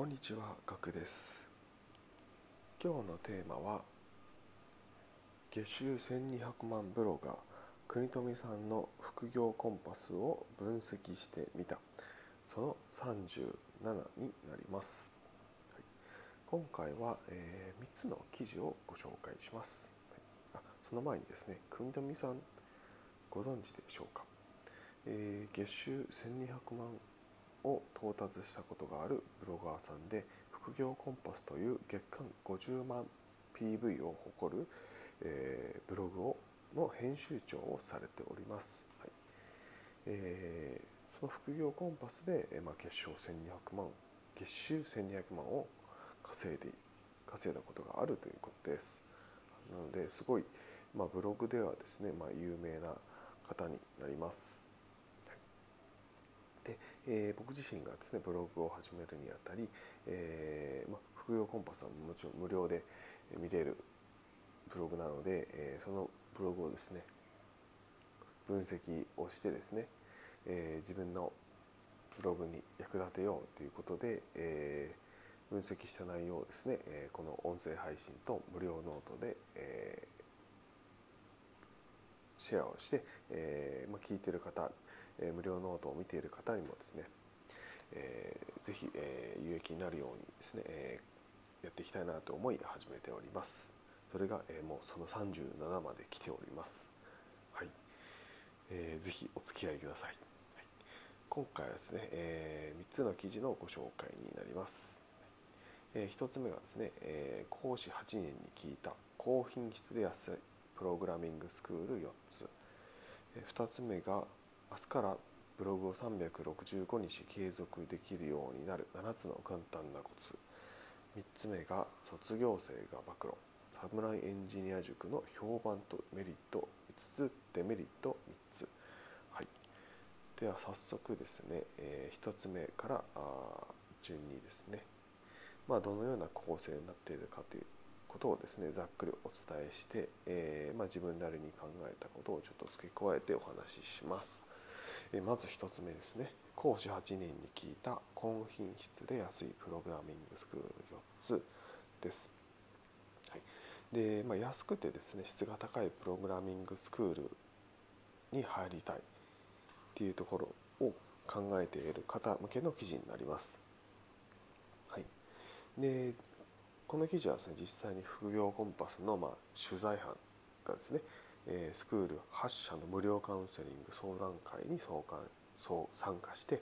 こんにちは、ガクです。今日のテーマは月収1200万ブロガー国富さんの副業コンパスを分析してみた。その37になります、はい、今回は、えー、3つの記事をご紹介します、はい、あその前にですね国富さんご存知でしょうか、えー、月収1200万を到達したことがあるブロガーさんで副業コンパスという月間50万 PV を誇る、えー、ブログをの編集長をされております、はい。えー、その副業コンパスで、えーまあ、月賞1200万月収1200万を稼いで稼いだことがあるということです。なのですごい、まあ、ブログではですね、まあ、有名な方になります。はい。で、えー、僕自身がですねブログを始めるにあたり、えーま、副業コンパスはもちろん無料で見れるブログなので、えー、そのブログをですね分析をしてですね、えー、自分のブログに役立てようということで、えー、分析した内容をですね、えー、この音声配信と無料ノートで、えー、シェアをして、えーまあ、聞いてる方え無料ノートを見ている方にもですね、えー、ぜひ、えー、有益になるようにですね、えー、やっていきたいなと思い始めております。それが、えー、もうその37まで来ております。はい、えー、ぜひお付き合いください。はい、今回はですね、えー、3つの記事のご紹介になります。えー、1つ目がですね、えー、講師8年に聞いた高品質で安いプログラミングスクール4つ、え、2つ目が明日からブログを365日継続できるようになる。7つの簡単なコツ。3つ目が卒業生が暴露。侍エンジニア塾の評判とメリット。5つデメリット。3つ、はい、では早速ですね、えー、1つ目からあ順にですね、まあ、どのような構成になっているかということをですねざっくりお伝えして、えー、まあ、自分なりに考えたことをちょっと付け加えてお話しします。えまず1つ目ですね講師8人に聞いた高品質で安いプログラミングスクール4つです。はい、で、まあ、安くてですね質が高いプログラミングスクールに入りたいっていうところを考えている方向けの記事になります。はい、でこの記事はですね実際に副業コンパスのま取材班がですねえスクール8社の無料カウンセリング相談会に相関そう参加して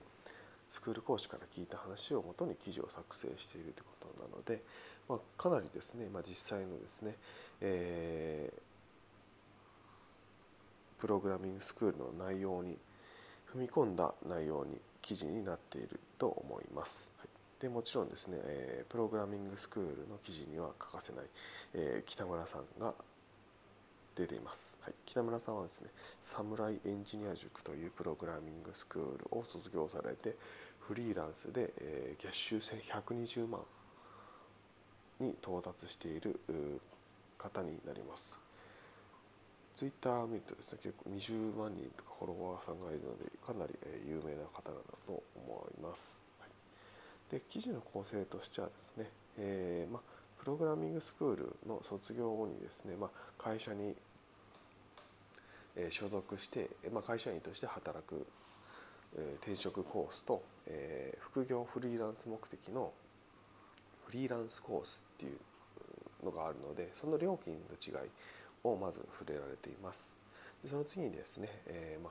スクール講師から聞いた話をもとに記事を作成しているということなので、まあ、かなりですね、まあ、実際のですね、えー、プログラミングスクールの内容に踏み込んだ内容に記事になっていると思います。はい、でもちろんですね、えー、プログラミングスクールの記事には欠かせない、えー、北村さんが出ています。はい、北村さんはですね、サムライエンジニア塾というプログラミングスクールを卒業されて、フリーランスで、えー、月収1120万に到達している方になります。ツイッターを見るとですね、結構20万人とかフォロワーさんがいるので、かなり有名な方だと思います。はい、で記事の構成としてはですね、えーまプログラミングスクールの卒業後にですね、ま会社にえ所属して、まあ、会社員として働く、え転職コースと、え副業フリーランス目的のフリーランスコースっていうのがあるのでその料金の違いをまず触れられています。でその次にですね、えー、ま、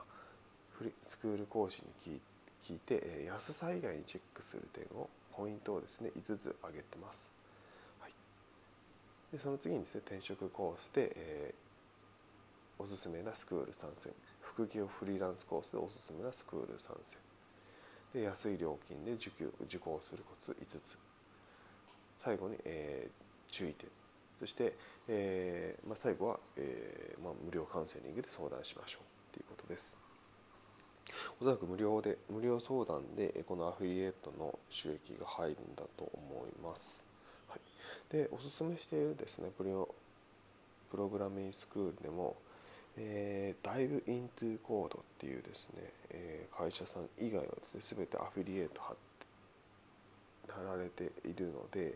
スクール講師に聞いて、え安さ以外にチェックする点をポイントをですね5つ挙げてます、はい、でその次にですね転職コースで、えーおすすめなスクール参戦。副業フリーランスコースでおすすめなスクール参戦。で安い料金で受給受講するコツ5つ。最後に、えー、注意点。そして、えーまあ、最後は、えーまあ、無料カウンセリングで相談しましょうということです。おそらく無料で無料相談でこのアフィリエイトの収益が入るんだと思います、はい、でおすすめしているですねプログラミングスクールでもえー、ダイブイントゥーコードっていうですね、えー、会社さん以外はですね、全てアフィリエイト貼って貼られているので、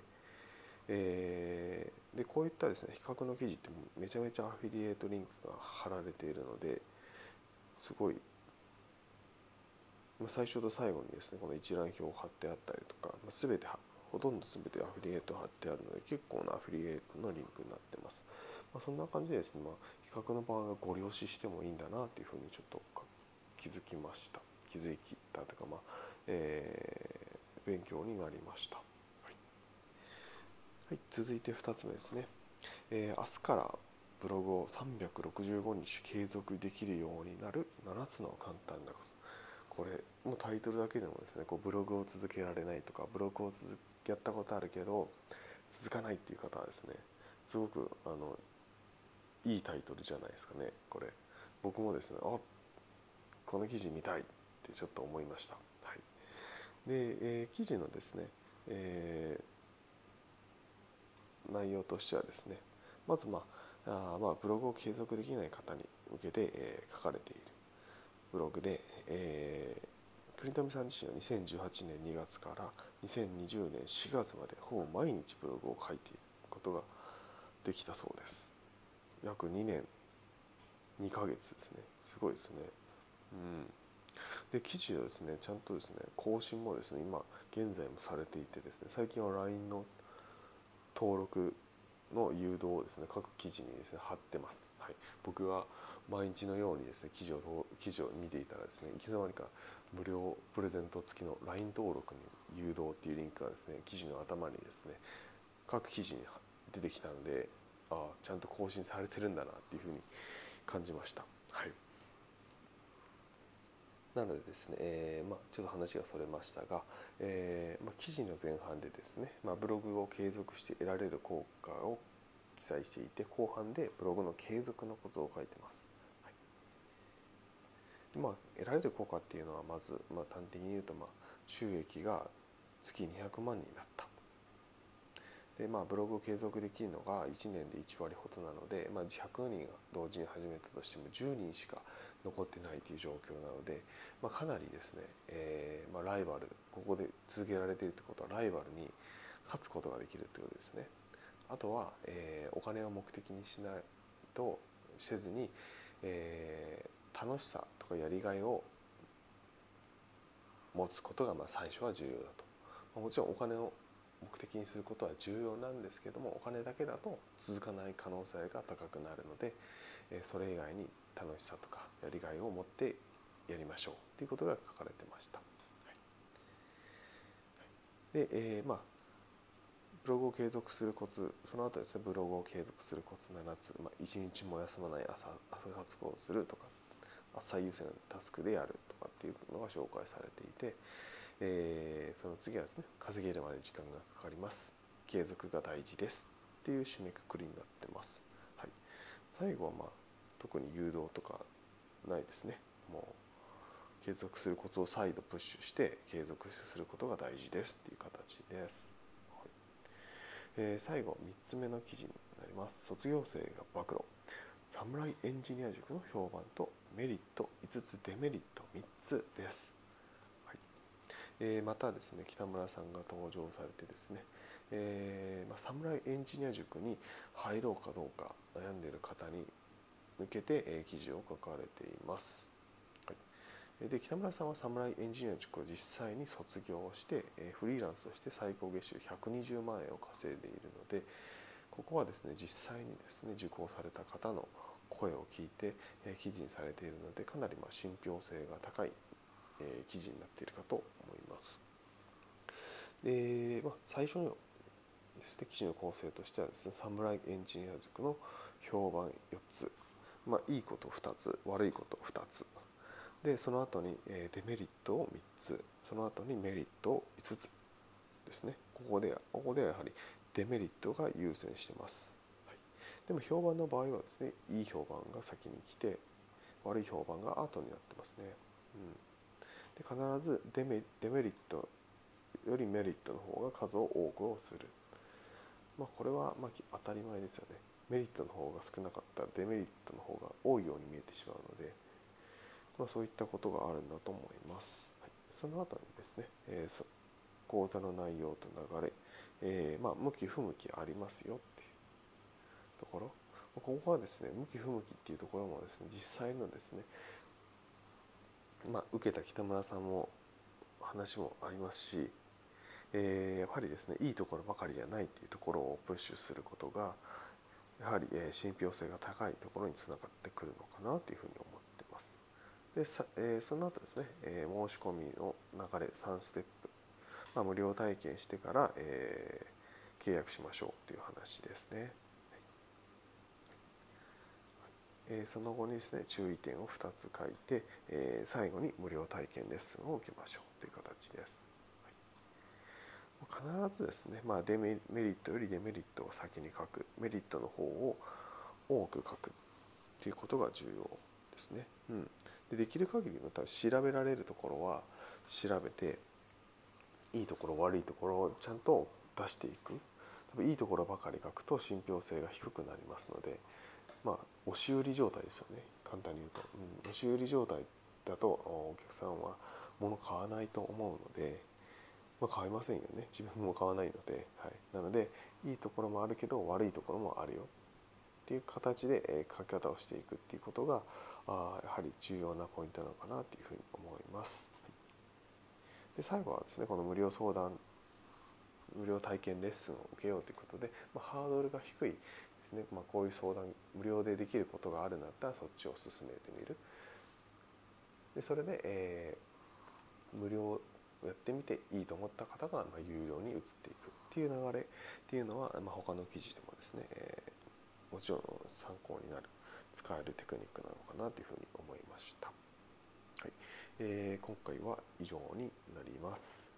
えー、でこういったですね比較の記事ってめちゃめちゃアフィリエイトリンクが貼られているのですごい最初と最後にですねこの一覧表を貼ってあったりとか、全てほとんど全てアフィリエイト貼ってあるので結構なアフィリエイトのリンクになってます、まあ、そんな感じでですね、まあ、比較の場合はご了承してもいいんだなっていうふうにちょっと気づきました。気づきたというかまあ、えー、勉強になりました、はい、はい、続いて2つ目ですね、えー、明日からブログを365日継続できるようになる7つの簡単なこれもうタイトルだけでもですねこうブログを続けられないとかブログを続やったことあるけど続かないっていう方はですねすごくあのいいタイトルじゃないですかねこれ。僕もですねあこの記事見たいってちょっと思いました、はい、で、えー、記事のですね、えー、内容としてはですねまずまああまあブログを継続できない方に向けて、えー、書かれているブログで、えー、国富さん自身は2018年2月から2020年4月までほぼ毎日ブログを書いていることができたそうです。約2年2ヶ月ですね。すごいですね。うん。で記事はですねちゃんとですね更新もですね今現在もされていてですね最近は LINE の登録の誘導をですね各記事にですね貼ってます、はい、僕は毎日のようにですね記事を記事を見ていたらですねいつの間にか無料プレゼント付きの LINE 登録に誘導っていうリンクがですね記事の頭にですね各記事に出てきたのであちゃんと更新されてるんだなっていうふうに感じました。はいなのでですね、えー、まあ、ちょっと話がそれましたが、えー、まあ、記事の前半でですね、まあ、ブログを継続して得られる効果を記載していて後半でブログの継続のことを書いてます。まあ、得られる効果っていうのはまず、まあ、端的に言うと、まあ、収益が月200万になったで、まあ、ブログを継続できるのが1年で1割ほどなので、まあ、100人が同時に始めたとしても10人しか残ってないという状況なので、まあ、かなりですね、えーま、ライバルここで続けられているということはライバルに勝つことができるということですね。あとは、えー、お金を目的にしないとせずに、えー、楽しさとかやりがいを持つことがま最初は重要だと。もちろんお金を目的にすることは重要なんですけどもお金だけだと続かない可能性が高くなるのでそれ以外に楽しさとかやりがいを持ってやりましょうということが書かれてました。で、えー、まあブログを継続するコツその後ですねブログを継続するコツ7つ、まあ、1日も休まない朝朝活動をするとか最優先のタスクでやるとかっていうのが紹介されていて、えー、その次はですね稼げるまで時間がかかります。継続が大事ですっていう締めくくりになってます、はい、最後はまあ特に誘導とかないですね。もう継続するコツを再度プッシュして継続することが大事ですっていう形です、はい。えー、最後3つ目の記事になります。卒業生が暴露。侍エンジニア塾の評判とメリット5つデメリット3つです、えー、またですね北村さんが登場されてですね、えーまあ、侍エンジニア塾に入ろうかどうか悩んでいる方に向けて、えー、記事を書かれています、はい、で北村さんは侍エンジニア塾を実際に卒業して、えー、フリーランスとして最高月収120万円を稼いでいるのでここはですね実際にですね受講された方の声を聞いて、え記事にされているのでかなりま信憑性が高い、え記事になっているかと思います。ます。で、まあ、最初のですね記事の構成としてはですねサムライエンジニア塾の評判4つ、まあ、いいこと2つ悪いこと2つ。でその後に、デメリットを3つ。その後にメリットを5つですね。ここでここではやはりデメリットが優先してます、はい、でも評判の場合はですねいい評判が先に来て悪い評判が後になってますね、うん、で必ずデメデメリットよりメリットの方が数を多くをする。まあこれはま当たり前ですよね。メリットの方が少なかったらデメリットの方が多いように見えてしまうので、まあ、そういったことがあるんだと思います、はい、その後にですね、えー講座の内容と流れ、えー、まあ、向き不向きありますよっていうところ。ここはですね向き不向きっていうところもですね実際のですねまあ、受けた北村さんも話もありますし、えー、やはりですねいいところばかりじゃないっていうところをプッシュすることがやはり、えー、信憑性が高いところにつながってくるのかなというふうに思ってます。でさえー、その後ですね、えー、申し込みの流れ3ステップ、まあ、無料体験してから、えー、契約しましょうという話ですね。えその後にですね注意点を2つ書いて、え最後に無料体験レッスンを受けましょうという形です。必ずですね、まあ、デメリットよりデメリットを先に書くメリットの方を多く書くっていうことが重要ですね。うん、でできる限りの多分調べられるところは調べていいところ悪いところをちゃんと出していく多分いいところばかり書くと信憑性が低くなりますのでまあ、押し売り状態ですよね。簡単に言うと、うん、押し売り状態だとお客さんは物買わないと思うので、まあ、買いませんよね。自分も買わないので、はい、なのでいいところもあるけど悪いところもあるよ。っていう形で、え、書き方をしていくっていうことがあやはり重要なポイントなのかなというふうに思います。で最後はですねこの無料相談無料体験レッスンを受けようということで、まあ、ハードルが低いですね、まあ、こういう相談無料でできることがあるんだったらそっちを進めてみる。でそれで、えー、無料やってみていいと思った方が、まあ、有料に移っていくっていう流れっていうのは、まあ、他の記事でもですね、えー、もちろん参考になる使えるテクニックなのかなというふうに思いました、はい。えー、今回は以上になります。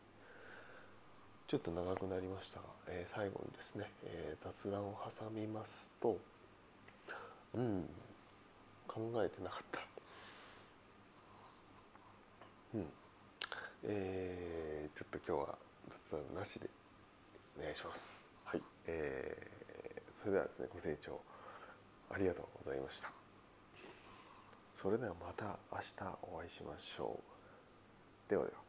ちょっと長くなりましたが、えー、最後にですね、えー、雑談を挟みますとうん考えてなかった。うんえー、ちょっと今日は雑談なしでお願いします。はいえー、それではですねご清聴ありがとうございました。それではまた明日お会いしましょう。ではでは。